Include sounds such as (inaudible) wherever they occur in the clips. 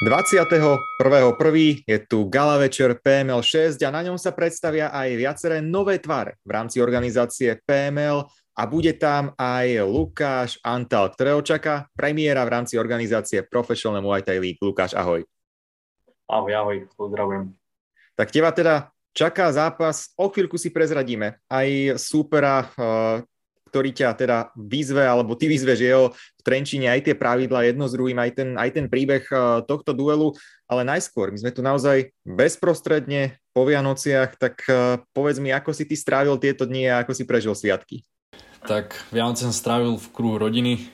21.1. je tu gala večer PML 6 a na ňom sa predstavia aj viaceré nové tváre v rámci organizácie PML a bude tam aj Lukáš Antal, ktorého čaká premiéra v rámci organizácie Professional Muay Thai League. Lukáš, ahoj. Ahoj, ahoj, pozdravujem. Tak teba teda čaká zápas, o chvíľku si prezradíme aj súpera, eh, ktorý ťa teda vyzve, alebo ty vyzveš jeho v Trenčine, aj tie pravidla jedno s druhým, aj ten, aj ten príbeh uh, tohto duelu, ale najskôr, my sme tu naozaj bezprostredne po Vianociach, tak uh, povedz mi, ako si ty strávil tieto dni a ako si prežil sviatky. Tak Vianoce som strávil v kruhu rodiny,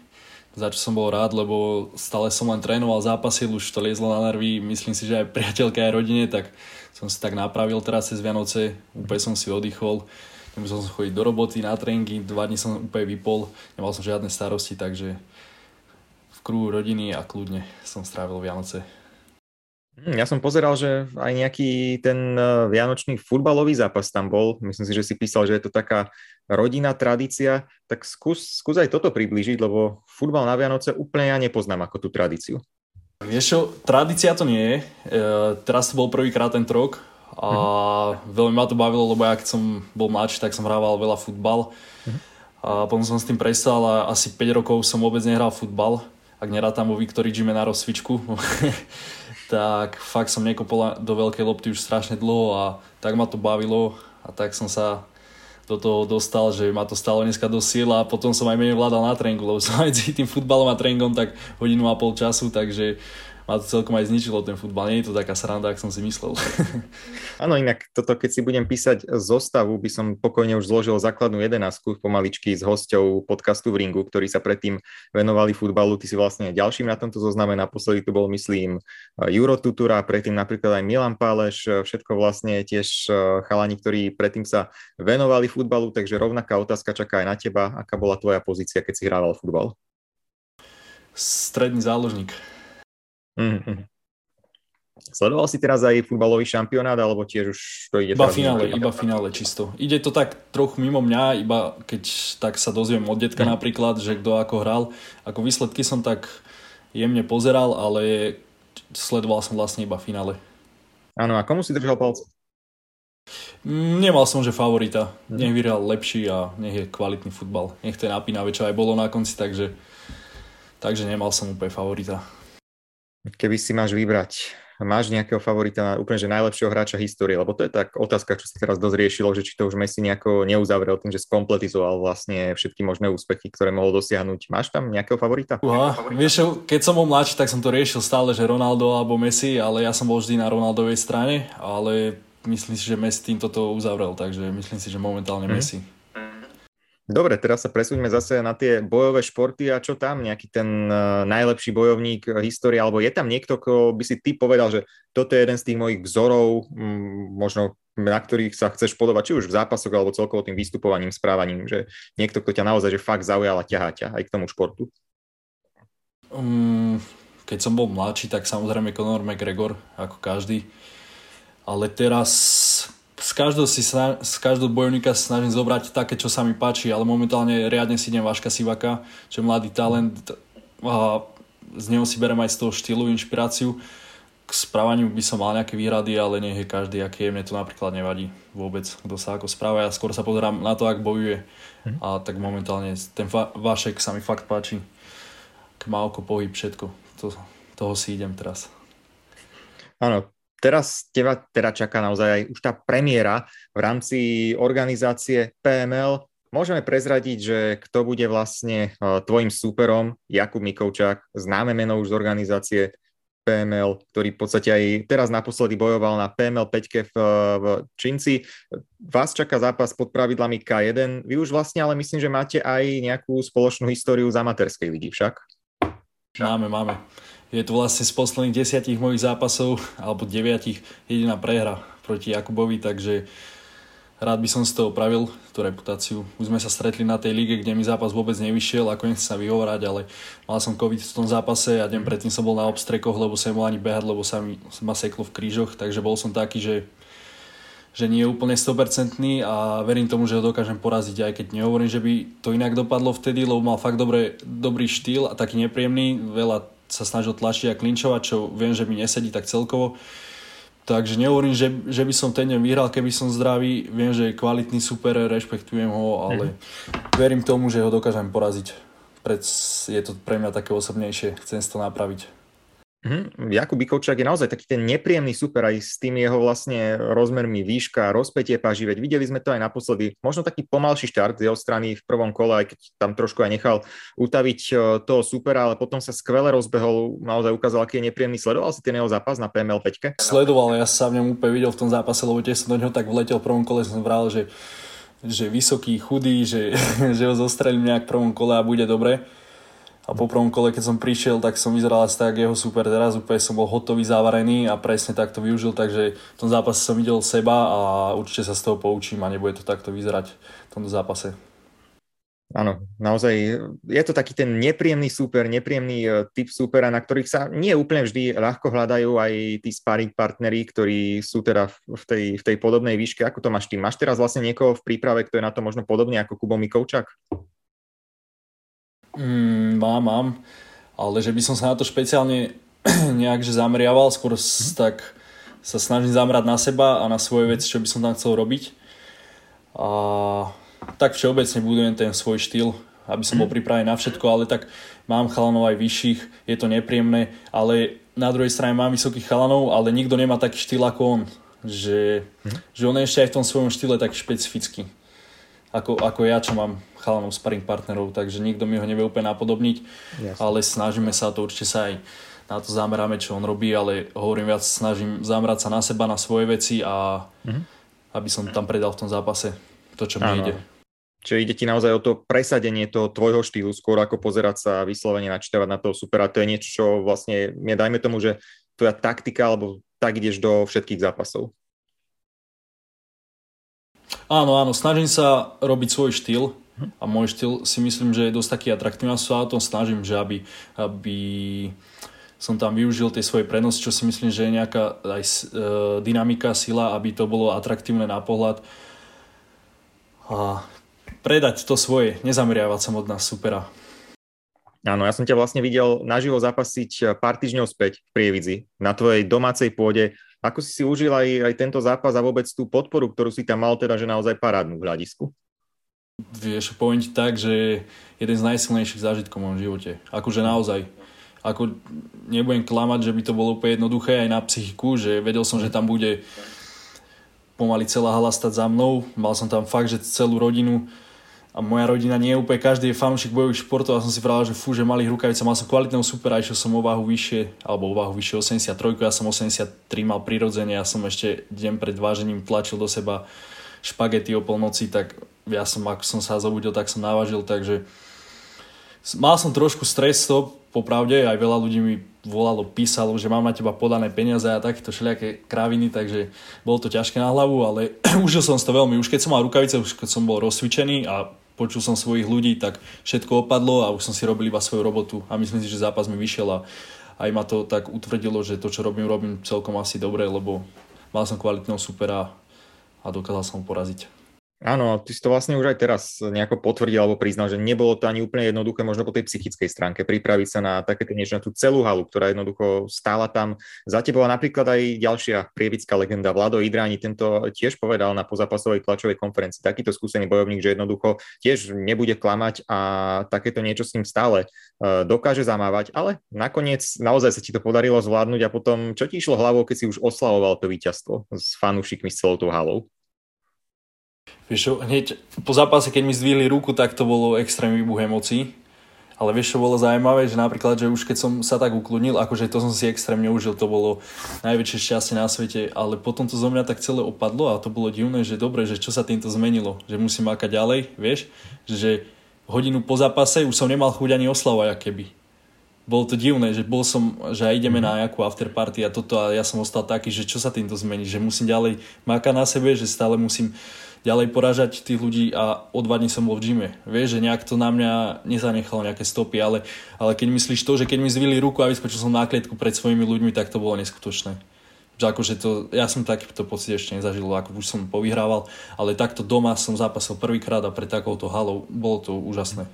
za čo som bol rád, lebo stále som len trénoval, zápasil, už to liezlo na nervy, myslím si, že aj (laughs) priateľka aj rodine, tak som si tak napravil teraz cez Vianoce, úplne som si oddychol Nemusel som chodiť do roboty, na tréningy, dva dní som úplne vypol, nemal som žiadne starosti, takže v kruhu rodiny a kľudne som strávil Vianoce. Hm, ja som pozeral, že aj nejaký ten e, vianočný futbalový zápas tam bol. Myslím si, že si písal, že je to taká rodinná tradícia. Tak skús, skús aj toto priblížiť, lebo futbal na Vianoce úplne ja nepoznám ako tú tradíciu. Vieš čo, tradícia to nie je. E, teraz to bol prvýkrát ten rok, a veľmi ma to bavilo, lebo ja keď som bol mladší, tak som hrával veľa futbal. A potom som s tým prestal a asi 5 rokov som vôbec nehral futbal. Ak nerátam vo Victory Gyme na rozcvičku, (laughs) tak fakt som nekopol do veľkej lopty už strašne dlho a tak ma to bavilo a tak som sa do toho dostal, že ma to stalo dneska do síl a potom som aj menej vládal na tréningu, lebo som aj tým futbalom a tréningom tak hodinu a pol času, takže ma to celkom aj zničilo ten futbal. Nie je to taká sranda, ako som si myslel. (laughs) Áno, inak toto, keď si budem písať zostavu, by som pokojne už zložil základnú jedenásku pomaličky s hosťou podcastu v ringu, ktorí sa predtým venovali futbalu. Ty si vlastne ďalším na tomto zozname. Naposledy to bol, myslím, Juro Tutura, predtým napríklad aj Milan Páleš, všetko vlastne tiež eh, chalani, ktorí predtým sa venovali futbalu, takže rovnaká otázka čaká aj na teba. Aká bola tvoja pozícia, keď si hrával futbal? Stredný záložník. Mm-hmm. Sledoval si teraz aj futbalový šampionát, alebo tiež už to ide? Iba finále, iba finále čisto. Ide to tak trochu mimo mňa, iba keď tak sa dozviem od detka mm. napríklad, že kto ako hral. Ako výsledky som tak jemne pozeral, ale sledoval som vlastne iba finále. Áno, a komu si držal palce? Mm, nemal som, že favorita. Mm. Nech vyhral lepší a nech je kvalitný futbal. Nech to je čo aj bolo na konci, takže, takže nemal som úplne favorita. Keby si máš vybrať, máš nejakého favorita na úplne že najlepšieho hráča histórie, lebo to je tak otázka, čo sa teraz dosť riešilo, že či to už Messi nejako neuzavrel tým, že skompletizoval vlastne všetky možné úspechy, ktoré mohol dosiahnuť. Máš tam nejakého favorita? Uha, vieš, keď som bol mladší, tak som to riešil stále, že Ronaldo alebo Messi, ale ja som bol vždy na Ronaldovej strane, ale myslím si, že Messi týmto to uzavrel, takže myslím si, že momentálne mm. Messi. Dobre, teraz sa presúďme zase na tie bojové športy a čo tam, nejaký ten uh, najlepší bojovník histórie, alebo je tam niekto, ko by si ty povedal, že toto je jeden z tých mojich vzorov, možno na ktorých sa chceš podobať, či už v zápasoch, alebo celkovo tým vystupovaním, správaním, že niekto, kto ťa naozaj že fakt zaujal a ťahá ťa aj k tomu športu? Um, keď som bol mladší, tak samozrejme Conor McGregor, ako každý. Ale teraz z každého, si sna- z každého bojovníka sa snažím zobrať také, čo sa mi páči, ale momentálne riadne si idem Vaška Sivaka, čo je mladý talent a z neho si berem aj z toho štýlu inšpiráciu. K správaniu by som mal nejaké výhrady, ale nie je každý, aký je. Mne to napríklad nevadí vôbec, kto sa ako správa. Ja skôr sa pozerám na to, ak bojuje. Mm. A tak momentálne ten fa- Vašek sa mi fakt páči. Má oko pohyb, všetko. To, toho si idem teraz. Áno, teraz teba teda čaká naozaj aj už tá premiéra v rámci organizácie PML. Môžeme prezradiť, že kto bude vlastne e, tvojim súperom, Jakub Mikovčák, známe meno už z organizácie PML, ktorý v podstate aj teraz naposledy bojoval na PML 5 v, v Činci. Vás čaká zápas pod pravidlami K1. Vy už vlastne ale myslím, že máte aj nejakú spoločnú históriu z amatérskej ligy však? Máme, máme je to vlastne z posledných desiatich mojich zápasov, alebo deviatich, jediná prehra proti Jakubovi, takže rád by som z toho pravil tú reputáciu. Už sme sa stretli na tej lige, kde mi zápas vôbec nevyšiel, ako nechcem sa vyhovárať, ale mal som COVID v tom zápase a deň predtým som bol na obstrekoch, lebo mohol ani behať, lebo sa mi ma seklo v krížoch, takže bol som taký, že že nie je úplne 100% a verím tomu, že ho dokážem poraziť, aj keď nehovorím, že by to inak dopadlo vtedy, lebo mal fakt dobré, dobrý štýl a taký nepríjemný, veľa sa snažil tlačiť a klinčovať, čo viem, že mi nesedí tak celkovo. Takže nehovorím, že, že by som ten deň vyhral, keby som zdravý. Viem, že je kvalitný super, rešpektujem ho, ale mm. verím tomu, že ho dokážem poraziť. Pred, je to pre mňa také osobnejšie, chcem si to napraviť. Mm-hmm. Jakub Bikovčák je naozaj taký ten nepríjemný super aj s tým jeho vlastne rozmermi výška, rozpetie paži, veď videli sme to aj naposledy. Možno taký pomalší štart z jeho strany v prvom kole, aj keď tam trošku aj nechal utaviť e, toho supera, ale potom sa skvele rozbehol, naozaj ukázal, aký je nepríjemný. Sledoval si ten jeho zápas na PML 5? Sledoval, ja sa v ňom úplne videl v tom zápase, lebo tiež som do neho tak vletel v prvom kole, som vral, že že vysoký, chudý, že, (laughs) že ho zostrelím nejak v prvom kole a bude dobre a po prvom kole, keď som prišiel, tak som vyzeral asi tak jeho super. Teraz úplne som bol hotový, zavarený a presne tak to využil, takže v tom zápase som videl seba a určite sa z toho poučím a nebude to takto vyzerať v tomto zápase. Áno, naozaj je to taký ten nepríjemný super, nepríjemný e, typ supera, na ktorých sa nie úplne vždy ľahko hľadajú aj tí sparring partneri, ktorí sú teda v tej, v tej podobnej výške. Ako to máš ty? Máš teraz vlastne niekoho v príprave, kto je na to možno podobný ako Kubo Mikovčak? Mm, mám, mám, ale že by som sa na to špeciálne (clears throat) nejak že zameriaval, skôr mm. tak sa snažím zamerať na seba a na svoje veci, čo by som tam chcel robiť. A tak všeobecne budujem ten svoj štýl, aby som bol mhm. pripravený na všetko, ale tak mám chalanov aj vyšších, je to nepríjemné, ale na druhej strane mám vysokých chalanov, ale nikto nemá taký štýl ako on. Že, že on je ešte aj v tom svojom štýle tak špecifický. Ako, ako ja, čo mám chalanov sparring partnerov, takže nikto mi ho nevie úplne napodobniť, Jasne. ale snažíme sa to, určite sa aj na to zameráme, čo on robí, ale hovorím viac, snažím zamerať sa na seba, na svoje veci a mm-hmm. aby som tam predal v tom zápase to, čo mi ide. Čiže ide ti naozaj o to presadenie toho tvojho štýlu, skôr ako pozerať sa vyslovene načítavať na toho supera. To je niečo, čo vlastne, je, dajme tomu, že tvoja taktika, alebo tak ideš do všetkých zápasov. Áno, áno, snažím sa robiť svoj štýl, a môj štýl si myslím, že je dosť taký atraktívny a sa o tom snažím, že aby, aby som tam využil tie svoje prenosy, čo si myslím, že je nejaká aj e, dynamika, sila, aby to bolo atraktívne na pohľad. A predať to svoje, nezameriavať sa od nás supera. Áno, ja som ťa vlastne videl naživo zapasiť pár týždňov späť v Prievidzi, na tvojej domácej pôde. Ako si si užil aj, aj tento zápas a vôbec tú podporu, ktorú si tam mal, teda že naozaj parádnu v hľadisku? Vieš, poviem tak, že jeden z najsilnejších zážitkov v mojom živote. Akože naozaj. Ako nebudem klamať, že by to bolo úplne jednoduché aj na psychiku, že vedel som, že tam bude pomaly celá hala stať za mnou. Mal som tam fakt, že celú rodinu a moja rodina nie je úplne každý je fanúšik bojových športov a som si pravil, že fú, že malých rukavice, mal som kvalitného supera, išiel som o váhu vyššie, alebo o váhu vyššie 83, ja som 83 mal prirodzene, ja som ešte deň pred vážením tlačil do seba špagety o polnoci, tak ja som, ako som sa zobudil, tak som návažil, takže mal som trošku stres to, popravde, aj veľa ľudí mi volalo, písalo, že mám na teba podané peniaze a takéto všelijaké kraviny, takže bolo to ťažké na hlavu, ale (clears throat) užil som si to veľmi. Už keď som mal rukavice, už keď som bol rozcvičený a počul som svojich ľudí, tak všetko opadlo a už som si robil iba svoju robotu a myslím si, že zápas mi vyšiel a aj ma to tak utvrdilo, že to, čo robím, robím celkom asi dobre, lebo mal som kvalitného supera a dokázal som ho poraziť. Áno, ty si to vlastne už aj teraz nejako potvrdil alebo priznal, že nebolo to ani úplne jednoduché možno po tej psychickej stránke pripraviť sa na takéto niečo, na tú celú halu, ktorá jednoducho stála tam. Za bola napríklad aj ďalšia prievická legenda Vlado Idráni, tento tiež povedal na pozapasovej tlačovej konferencii, takýto skúsený bojovník, že jednoducho tiež nebude klamať a takéto niečo s ním stále e, dokáže zamávať, ale nakoniec naozaj sa ti to podarilo zvládnuť a potom čo ti išlo hlavou, keď si už oslavoval to víťazstvo s fanúšikmi s celou tou halou? Vieš čo, hneď po zápase, keď mi zdvihli ruku, tak to bolo extrém výbuch emócií. Ale vieš, čo bolo zaujímavé, že napríklad, že už keď som sa tak ukludnil, akože to som si extrémne užil, to bolo najväčšie šťastie na svete, ale potom to zo mňa tak celé opadlo a to bolo divné, že dobre, že čo sa týmto zmenilo, že musím makať ďalej, vieš, že hodinu po zápase už som nemal chuť ani oslavať, keby. Bolo to divné, že bol som, že aj ideme na nejakú afterparty a toto a ja som ostal taký, že čo sa týmto zmení, že musím ďalej makať na sebe, že stále musím ďalej porážať tých ľudí a o dva dní som bol v gyme. Vieš, že nejak to na mňa nezanechalo nejaké stopy, ale, ale keď myslíš to, že keď mi zvili ruku a vyskočil som na klietku pred svojimi ľuďmi, tak to bolo neskutočné. Že akože to, ja som takýto pocit ešte nezažil, ako už som povyhrával, ale takto doma som zápasil prvýkrát a pred takouto halou, bolo to úžasné.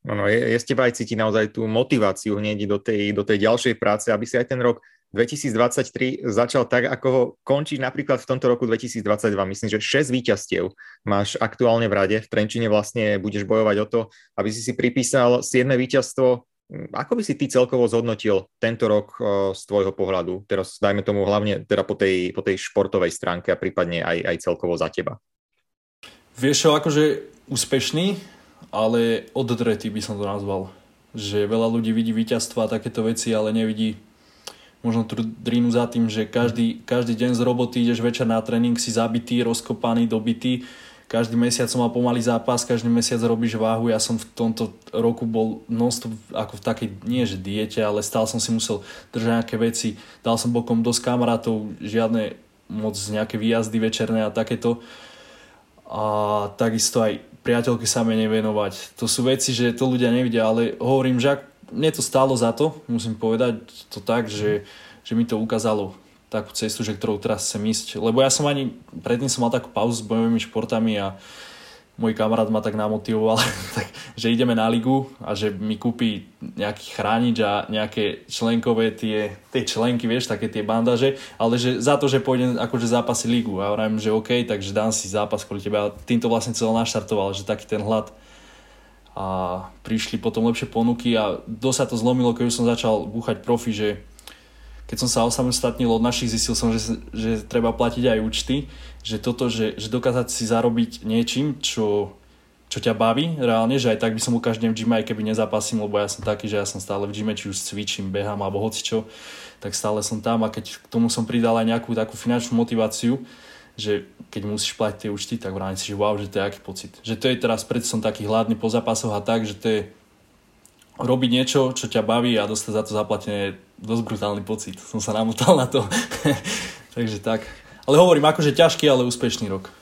No, je, je z aj cítiť naozaj tú motiváciu hneď do tej, do tej ďalšej práce, aby si aj ten rok 2023 začal tak, ako ho končíš napríklad v tomto roku 2022. Myslím, že 6 víťazstiev máš aktuálne v rade. V Trenčine vlastne budeš bojovať o to, aby si si pripísal 7 víťazstvo. Ako by si ty celkovo zhodnotil tento rok z tvojho pohľadu? Teraz dajme tomu hlavne teda po tej, po tej športovej stránke a prípadne aj, aj celkovo za teba. Vieš akože úspešný, ale oddretý by som to nazval. Že veľa ľudí vidí víťazstva a takéto veci, ale nevidí možno tú drínu za tým, že každý, každý deň z roboty ideš večer na tréning, si zabitý, rozkopaný, dobitý. Každý mesiac som mal pomalý zápas, každý mesiac robíš váhu. Ja som v tomto roku bol non-stop ako v takej, nie že diete, ale stále som si musel držať nejaké veci. Dal som bokom dosť kamarátov, žiadne moc nejaké výjazdy večerné a takéto. A takisto aj priateľky sa menej venovať. To sú veci, že to ľudia nevidia, ale hovorím, že ak mne to stálo za to, musím povedať to tak, že, že mi to ukázalo takú cestu, že ktorou teraz chcem ísť. Lebo ja som ani, predtým som mal takú pauzu s bojovými športami a môj kamarát ma tak namotivoval, (laughs) tak, že ideme na ligu a že mi kúpi nejaký chránič a nejaké členkové tie, tie členky, vieš, také tie bandaže, ale že za to, že pôjdem akože zápasy ligu. A hovorím, že OK, takže dám si zápas kvôli tebe. A týmto vlastne celé naštartoval, že taký ten hlad a prišli potom lepšie ponuky a dosť sa to zlomilo, keď už som začal búchať profi, že keď som sa osamostatnil od našich, zistil som, že, že treba platiť aj účty, že toto, že, že dokázať si zarobiť niečím, čo, čo ťa baví reálne, že aj tak by som u každém v aj keby nezápasím, lebo ja som taký, že ja som stále v gyme, či už cvičím, behám alebo hocičo, tak stále som tam a keď k tomu som pridal aj nejakú takú finančnú motiváciu, že keď musíš platiť tie účty, tak vrajím si, že wow, že to je aký pocit. Že to je teraz, preto som taký hladný po zápasoch a tak, že to je robiť niečo, čo ťa baví a dostať za to zaplatené dosť brutálny pocit. (laughs) Som sa namotal na to. (laughs) Takže tak. Ale hovorím, akože ťažký, ale úspešný rok.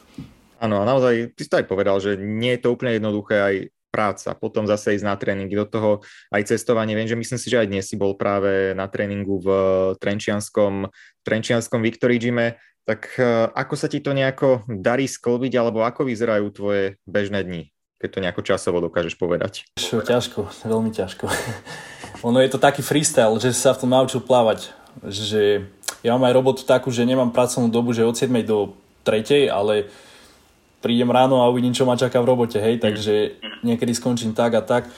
Áno, a naozaj, ty si to aj povedal, že nie je to úplne jednoduché aj práca, potom zase ísť na tréningy, do toho aj cestovanie. Viem, že myslím si, že aj dnes si bol práve na tréningu v Trenčianskom, Trenčianskom Victory Gyme. Tak e, ako sa ti to nejako darí sklbiť, alebo ako vyzerajú tvoje bežné dni, keď to nejako časovo dokážeš povedať? Ťažko, veľmi ťažko. (laughs) ono je to taký freestyle, že sa v tom naučil plávať. Že ja mám aj robotu takú, že nemám pracovnú dobu, že od 7 do 3, ale prídem ráno a uvidím, čo ma čaká v robote, hej, takže niekedy skončím tak a tak.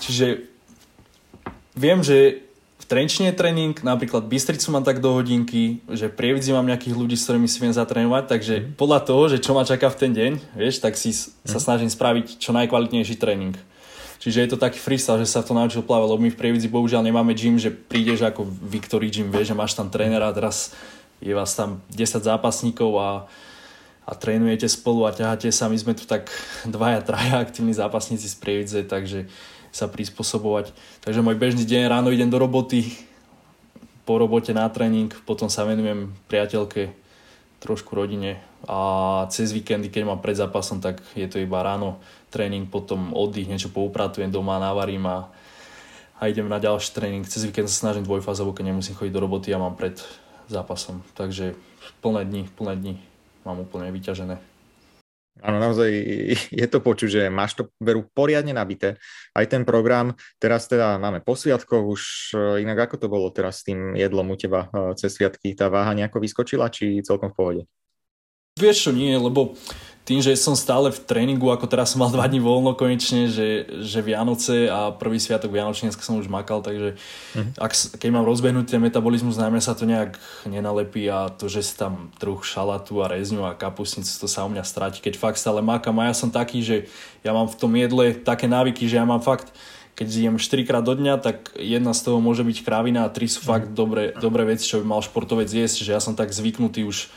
Čiže viem, že Trenčine tréning, napríklad Bystricu mám tak do hodinky, že prievidzi mám nejakých ľudí, s ktorými si viem zatrénovať, takže mm. podľa toho, že čo ma čaká v ten deň, vieš, tak si mm. sa snažím spraviť čo najkvalitnejší tréning. Čiže je to taký freestyle, že sa to naučil plávať, lebo my v Prievidzi bohužiaľ nemáme gym, že prídeš ako Victory gym, vieš, že máš tam trénera, teraz je vás tam 10 zápasníkov a, a trénujete spolu a ťaháte sa. My sme tu tak dvaja, traja aktívni zápasníci z Prievidze, takže sa prispôsobovať. Takže môj bežný deň ráno idem do roboty, po robote na tréning, potom sa venujem priateľke, trošku rodine a cez víkendy, keď mám pred zápasom, tak je to iba ráno tréning, potom oddych, niečo poupratujem doma, navarím a, a idem na ďalší tréning. Cez víkend sa snažím dvojfázovo, keď nemusím chodiť do roboty a mám pred zápasom. Takže plné dni, plné dni mám úplne vyťažené. Áno, naozaj (laughs) je to počuť, že máš to veru poriadne nabité. Aj ten program, teraz teda máme po sviatkoch, už e, inak ako to bolo teraz s tým jedlom u teba e, cez sviatky, tá váha nejako vyskočila, či celkom v pohode? Vieš čo, nie, lebo tým, že som stále v tréningu, ako teraz som mal dva dní voľno konečne, že, že Vianoce a prvý sviatok Vianočnícka som už makal, takže mm-hmm. ak, keď mám rozbehnutý ten metabolizmus, najmä sa to nejak nenalepí a to, že si tam druh šalatu a rezňu a kapusnicu, to sa u mňa stráti, keď fakt stále makam a ja som taký, že ja mám v tom jedle také návyky, že ja mám fakt keď jem 4 krát do dňa, tak jedna z toho môže byť krávina a tri sú fakt mhm. dobré, dobré veci, čo by mal športovec jesť, že ja som tak zvyknutý už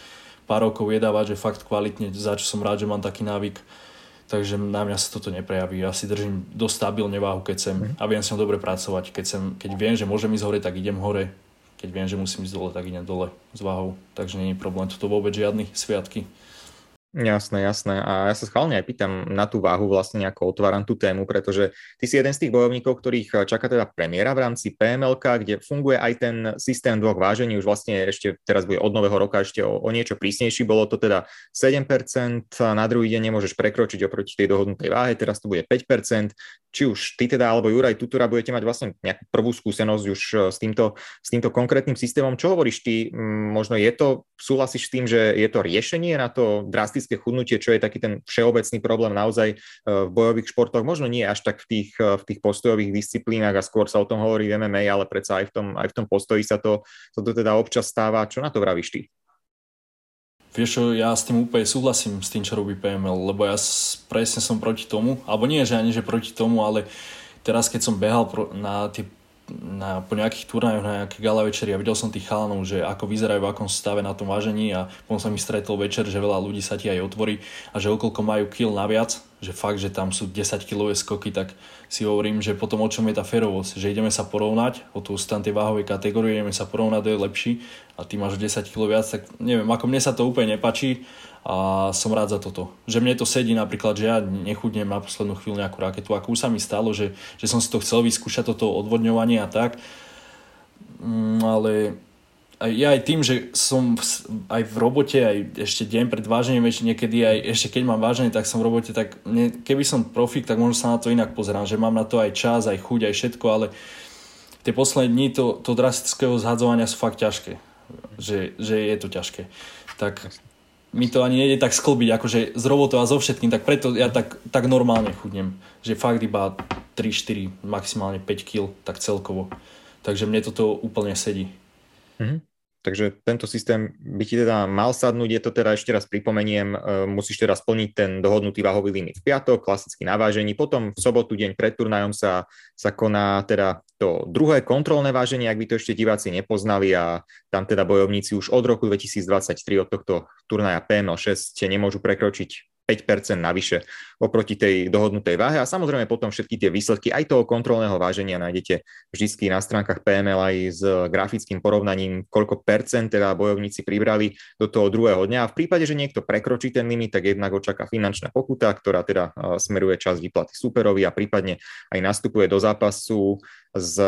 pár rokov jedávať, že fakt kvalitne, za čo som rád, že mám taký návyk. Takže na mňa sa toto neprejaví. Ja si držím dosť stabilne váhu, keď chcem mm. a viem som dobre pracovať. Keď, sem, keď viem, že môžem ísť hore, tak idem hore. Keď viem, že musím ísť dole, tak idem dole s váhou. Takže nie je problém. Toto vôbec žiadny sviatky. Jasné, jasné. A ja sa schválne aj pýtam na tú váhu, vlastne nejako otváram tú tému, pretože ty si jeden z tých bojovníkov, ktorých čaká teda premiéra v rámci PML, kde funguje aj ten systém dvoch vážení, už vlastne ešte teraz bude od nového roka ešte o, o niečo prísnejší, bolo to teda 7%, na druhý deň nemôžeš prekročiť oproti tej dohodnutej váhe, teraz to bude 5%. Či už ty teda, alebo Juraj Tutura budete mať vlastne nejakú prvú skúsenosť už e, s týmto, s týmto konkrétnym systémom. Čo hovoríš ty? Možno je to, súhlasíš s tým, že je to riešenie na to drastické drastické chudnutie, čo je taký ten všeobecný problém naozaj e, v bojových športoch, možno nie až tak v tých, e, v tých postojových disciplínach a skôr sa o tom hovorí v MMA, ale predsa aj v tom, aj v tom postoji sa to, sa to teda občas stáva. Čo na to vravíš ty? Vieš čo, ja s tým úplne súhlasím s tým, čo robí PML, lebo ja presne som proti tomu, alebo nie, že ani že proti tomu, ale teraz keď som behal na tie na, po nejakých turnajoch, na nejaké gala večeri a videl som tých chalanov, že ako vyzerajú, v akom stave na tom vážení a potom som mi stretol večer, že veľa ľudí sa ti aj otvorí a že okolko majú kill naviac, že fakt, že tam sú 10 kilové skoky, tak si hovorím, že potom o čom je tá ferovosť, že ideme sa porovnať, o tú stan tej váhovej kategórie, ideme sa porovnať, kto je lepší a ty máš 10 kg viac, tak neviem, ako mne sa to úplne nepačí a som rád za toto. Že mne to sedí napríklad, že ja nechudnem na poslednú chvíľu nejakú raketu, ako už sa mi stalo, že, že som si to chcel vyskúšať, toto odvodňovanie a tak, mm, ale aj, ja aj tým, že som v, aj v robote, aj ešte deň pred vážením, ešte niekedy aj ešte keď mám váženie, tak som v robote, tak ne, keby som profik, tak možno sa na to inak pozerám, že mám na to aj čas, aj chuť, aj všetko, ale tie posledné dni to, to drastického zhadzovania sú fakt ťažké. Že, že je to ťažké. Tak mi to ani nejde tak sklbiť, akože z robotou a so všetkým, tak preto ja tak, tak normálne chudnem. Že fakt iba 3, 4, maximálne 5 kg, tak celkovo. Takže mne toto úplne sedí. Mm-hmm. Takže tento systém by ti teda mal sadnúť, je to teda ešte raz pripomeniem, e, musíš teda splniť ten dohodnutý váhový limit v piatok, klasicky navážení, potom v sobotu, deň pred turnajom sa, sa koná teda to druhé kontrolné váženie, ak by to ešte diváci nepoznali. A tam teda bojovníci už od roku 2023 od tohto turnaja PML 6 nemôžu prekročiť 5% navyše oproti tej dohodnutej váhe. A samozrejme potom všetky tie výsledky aj toho kontrolného váženia nájdete vždy na stránkach PML aj s grafickým porovnaním, koľko percent teda bojovníci pribrali do toho druhého dňa. A v prípade, že niekto prekročí ten limit, tak jednak očaká finančná pokuta, ktorá teda smeruje čas výplaty superovi a prípadne aj nastupuje do zápasu s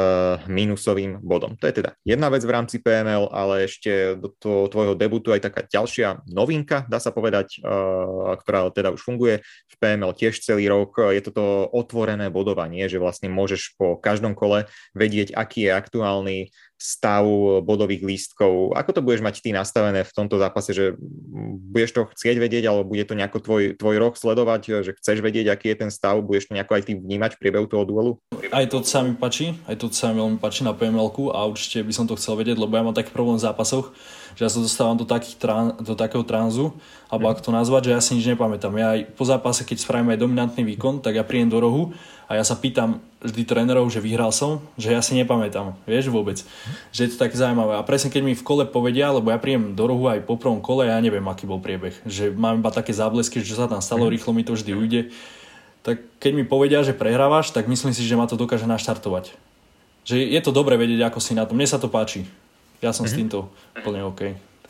minusovým bodom. To je teda jedna vec v rámci PML, ale ešte do toho tvojho debutu aj taká ďalšia novinka, dá sa povedať, ktorá teda už funguje v PML tiež celý rok. Je to to otvorené bodovanie, že vlastne môžeš po každom kole vedieť, aký je aktuálny stav bodových lístkov. Ako to budeš mať ty nastavené v tomto zápase, že budeš to chcieť vedieť, alebo bude to nejako tvoj, tvoj rok sledovať, že chceš vedieť, aký je ten stav, budeš to nejako aj ty vnímať v priebehu toho duelu? Aj to sa mi páči, aj to sa mi veľmi páči na pml a určite by som to chcel vedieť, lebo ja mám taký problém v zápasoch, že ja sa dostávam do, takých trán, do takého tranzu, alebo mm. ako to nazvať, že ja si nič nepamätám. Ja aj po zápase, keď spravím aj dominantný výkon, tak ja príjem do rohu a ja sa pýtam vždy trénerov, že vyhral som, že ja si nepamätám, vieš vôbec. Že je to tak zaujímavé. A presne keď mi v kole povedia, lebo ja príjem do rohu aj po prvom kole, ja neviem, aký bol priebeh. Že mám iba také záblesky, že sa tam stalo, mhm. rýchlo mi to vždy ujde. Tak keď mi povedia, že prehrávaš, tak myslím si, že ma to dokáže naštartovať. Že je to dobre vedieť, ako si na tom. Mne sa to páči. Ja som mm-hmm. s mhm. týmto úplne OK.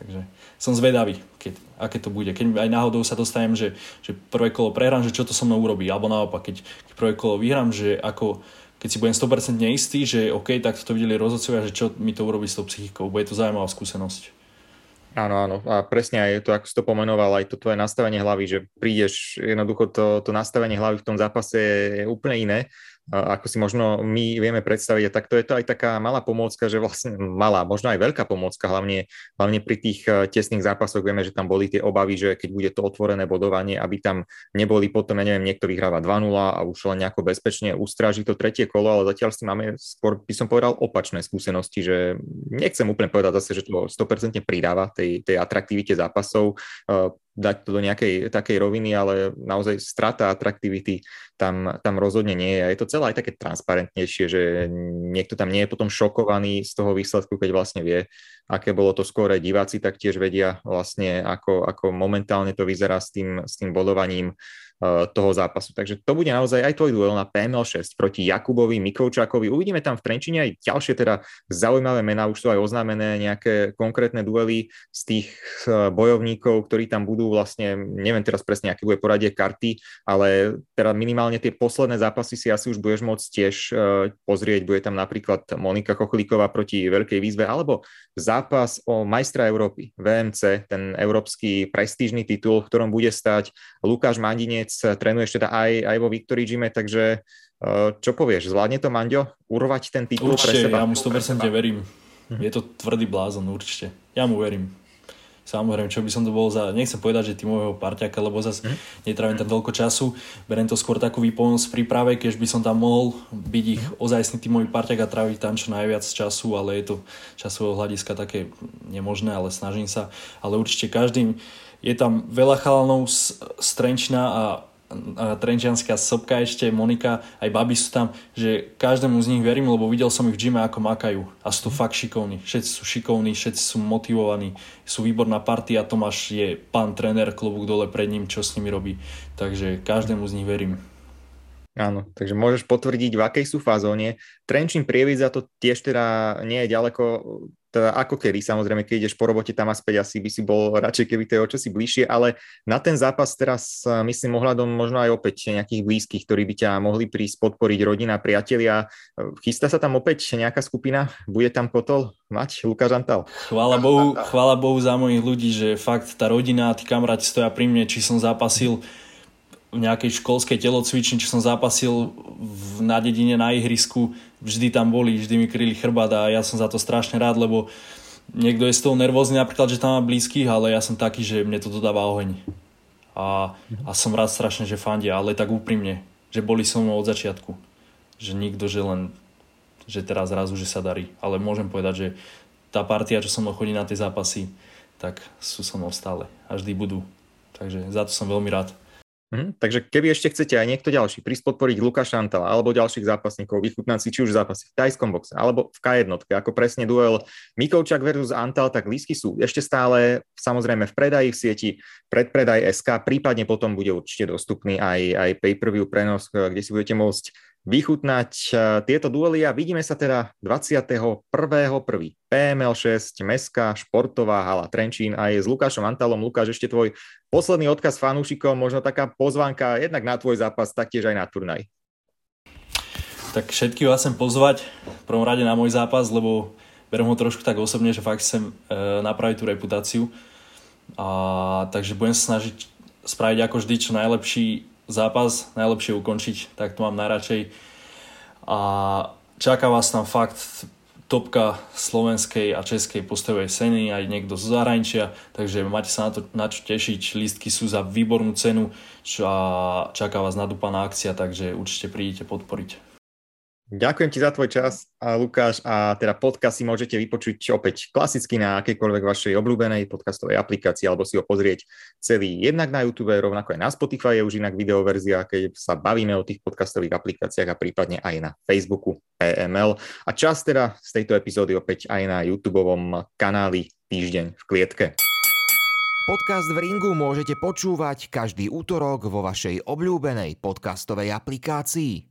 Takže som zvedavý, keď, aké to bude. Keď aj náhodou sa dostanem, že, že prvé kolo prehrám, že čo to so mnou urobí, alebo naopak, keď, keď prvé kolo vyhrám, že ako, keď si budem 100% neistý, že OK, tak to videli rozhodcovia, že čo mi to urobí s tou psychikou. Bude to zaujímavá skúsenosť. Áno, áno. A presne aj to, ako si to pomenoval, aj to tvoje nastavenie hlavy, že prídeš, jednoducho to, to nastavenie hlavy v tom zápase je úplne iné ako si možno my vieme predstaviť. A takto je to aj taká malá pomôcka, že vlastne malá, možno aj veľká pomôcka, hlavne, hlavne pri tých eh, tesných zápasoch vieme, že tam boli tie obavy, že keď bude to otvorené bodovanie, aby tam neboli potom, ja neviem, niekto vyhráva 2-0 a už len nejako bezpečne ustráži to tretie kolo, ale zatiaľ si máme skôr, by som povedal, opačné skúsenosti, že nechcem úplne povedať zase, že to 100% pridáva tej, tej atraktivite zápasov. Dať to do nejakej takej roviny, ale naozaj strata atraktivity tam, tam rozhodne nie je. A je to celé aj také transparentnejšie, že niekto tam nie je potom šokovaný z toho výsledku, keď vlastne vie, aké bolo to skôr diváci, tak tiež vedia vlastne, ako, ako momentálne to vyzerá s tým, s tým bodovaním. toho zápasu. Takže to bude naozaj aj tvoj duel na PML 6 proti Jakubovi, Mikovčákovi. Uvidíme tam v Trenčine aj ďalšie teda zaujímavé mená, už sú aj oznámené nejaké konkrétne duely z tých bojovníkov, ktorí tam budú vlastne, neviem teraz presne, aké bude poradie karty, ale teda minimálne tie posledné zápasy si asi už budeš môcť tiež pozrieť. Bude tam napríklad Monika Kochlíková proti Veľkej výzve, alebo zápas o majstra Európy, VMC, ten európsky prestížny titul, v ktorom bude stať Lukáš Mandinec, trénuješ teda aj, aj vo Victory Gyme, takže eh, čo povieš, zvládne to Mandio urvať ten titul určite, pre seba? ja mu 100% verím. Mhm. Je to tvrdý blázon, určite. Ja mu verím samozrejme, čo by som to bol za, nechcem povedať, že týmového parťaka, lebo zase mm. netrávim tam toľko času, beriem to skôr takú výpomoc v príprave, keď by som tam mohol byť ich mm. ozajstný tímový parťak a tráviť tam čo najviac času, ale je to časového hľadiska také nemožné, ale snažím sa. Ale určite každým, je tam veľa chalanov z, z Trenčina a trenčianská sopka ešte, Monika, aj baby sú tam, že každému z nich verím, lebo videl som ich v gyme, ako makajú a sú to fakt šikovní. Všetci sú šikovní, všetci sú motivovaní, sú výborná partia, Tomáš je pán tréner, klobúk dole pred ním, čo s nimi robí. Takže každému z nich verím. Áno, takže môžeš potvrdiť, v akej sú fazóne. Trenčín Prievidza to tiež teda nie je ďaleko teda ako kedy, samozrejme, keď ideš po robote tam a späť, asi by si bol radšej, keby to je o čosi bližšie, ale na ten zápas teraz myslím ohľadom možno aj opäť nejakých blízkych, ktorí by ťa mohli prísť podporiť rodina, priatelia. Chystá sa tam opäť nejaká skupina? Bude tam potol mať Lukáš Antal? Chvála Bohu, chvála Bohu za mojich ľudí, že fakt tá rodina, tí kamaráti stoja pri mne, či som zápasil v nejakej školskej telocvični, či som zápasil v, na dedine na ihrisku, vždy tam boli, vždy mi kryli chrbát a ja som za to strašne rád, lebo niekto je z toho nervózny napríklad, že tam má blízkych, ale ja som taký, že mne to dodáva oheň. A, a som rád strašne, že fandia, ale tak úprimne, že boli so mnou od začiatku. Že nikto, že len, že teraz zrazu, že sa darí. Ale môžem povedať, že tá partia, čo som mnou chodí na tie zápasy, tak sú so mnou stále a vždy budú. Takže za to som veľmi rád. Hm, takže keby ešte chcete aj niekto ďalší prísť podporiť Lukáša Antala alebo ďalších zápasníkov, vychutnať si či už zápasy v tajskom boxe alebo v K1, ako presne duel Mikovčak versus Antal, tak lísky sú ešte stále samozrejme v predaji v sieti predpredaj SK, prípadne potom bude určite dostupný aj, aj pay-per-view prenos, kde si budete môcť vychutnať eh, tieto duely a vidíme sa teda 21.1. PML 6, Mestská športová hala Trenčín a je s Lukášom Antalom. Lukáš, ešte tvoj posledný odkaz fanúšikom, možno taká pozvánka jednak na tvoj zápas, taktiež aj na turnaj. Tak všetky vás chcem pozvať v prvom rade na môj zápas, lebo berem ho trošku tak osobne, že fakt chcem e, napraviť tú reputáciu. A, takže budem sa snažiť spraviť ako vždy čo najlepší zápas, najlepšie ukončiť, tak to mám najradšej. A čaká vás tam fakt topka slovenskej a českej postojovej scény, aj niekto zo zahraničia, takže máte sa na to na čo tešiť. Lístky sú za výbornú cenu a čaká vás nadúpaná akcia, takže určite prídite podporiť. Ďakujem ti za tvoj čas, Lukáš, a teda podcast si môžete vypočuť opäť klasicky na akejkoľvek vašej obľúbenej podcastovej aplikácii, alebo si ho pozrieť celý jednak na YouTube, rovnako aj na Spotify je už inak videoverzia, keď sa bavíme o tých podcastových aplikáciách a prípadne aj na Facebooku PML. A čas teda z tejto epizódy opäť aj na YouTube kanáli Týždeň v klietke. Podcast v ringu môžete počúvať každý útorok vo vašej obľúbenej podcastovej aplikácii.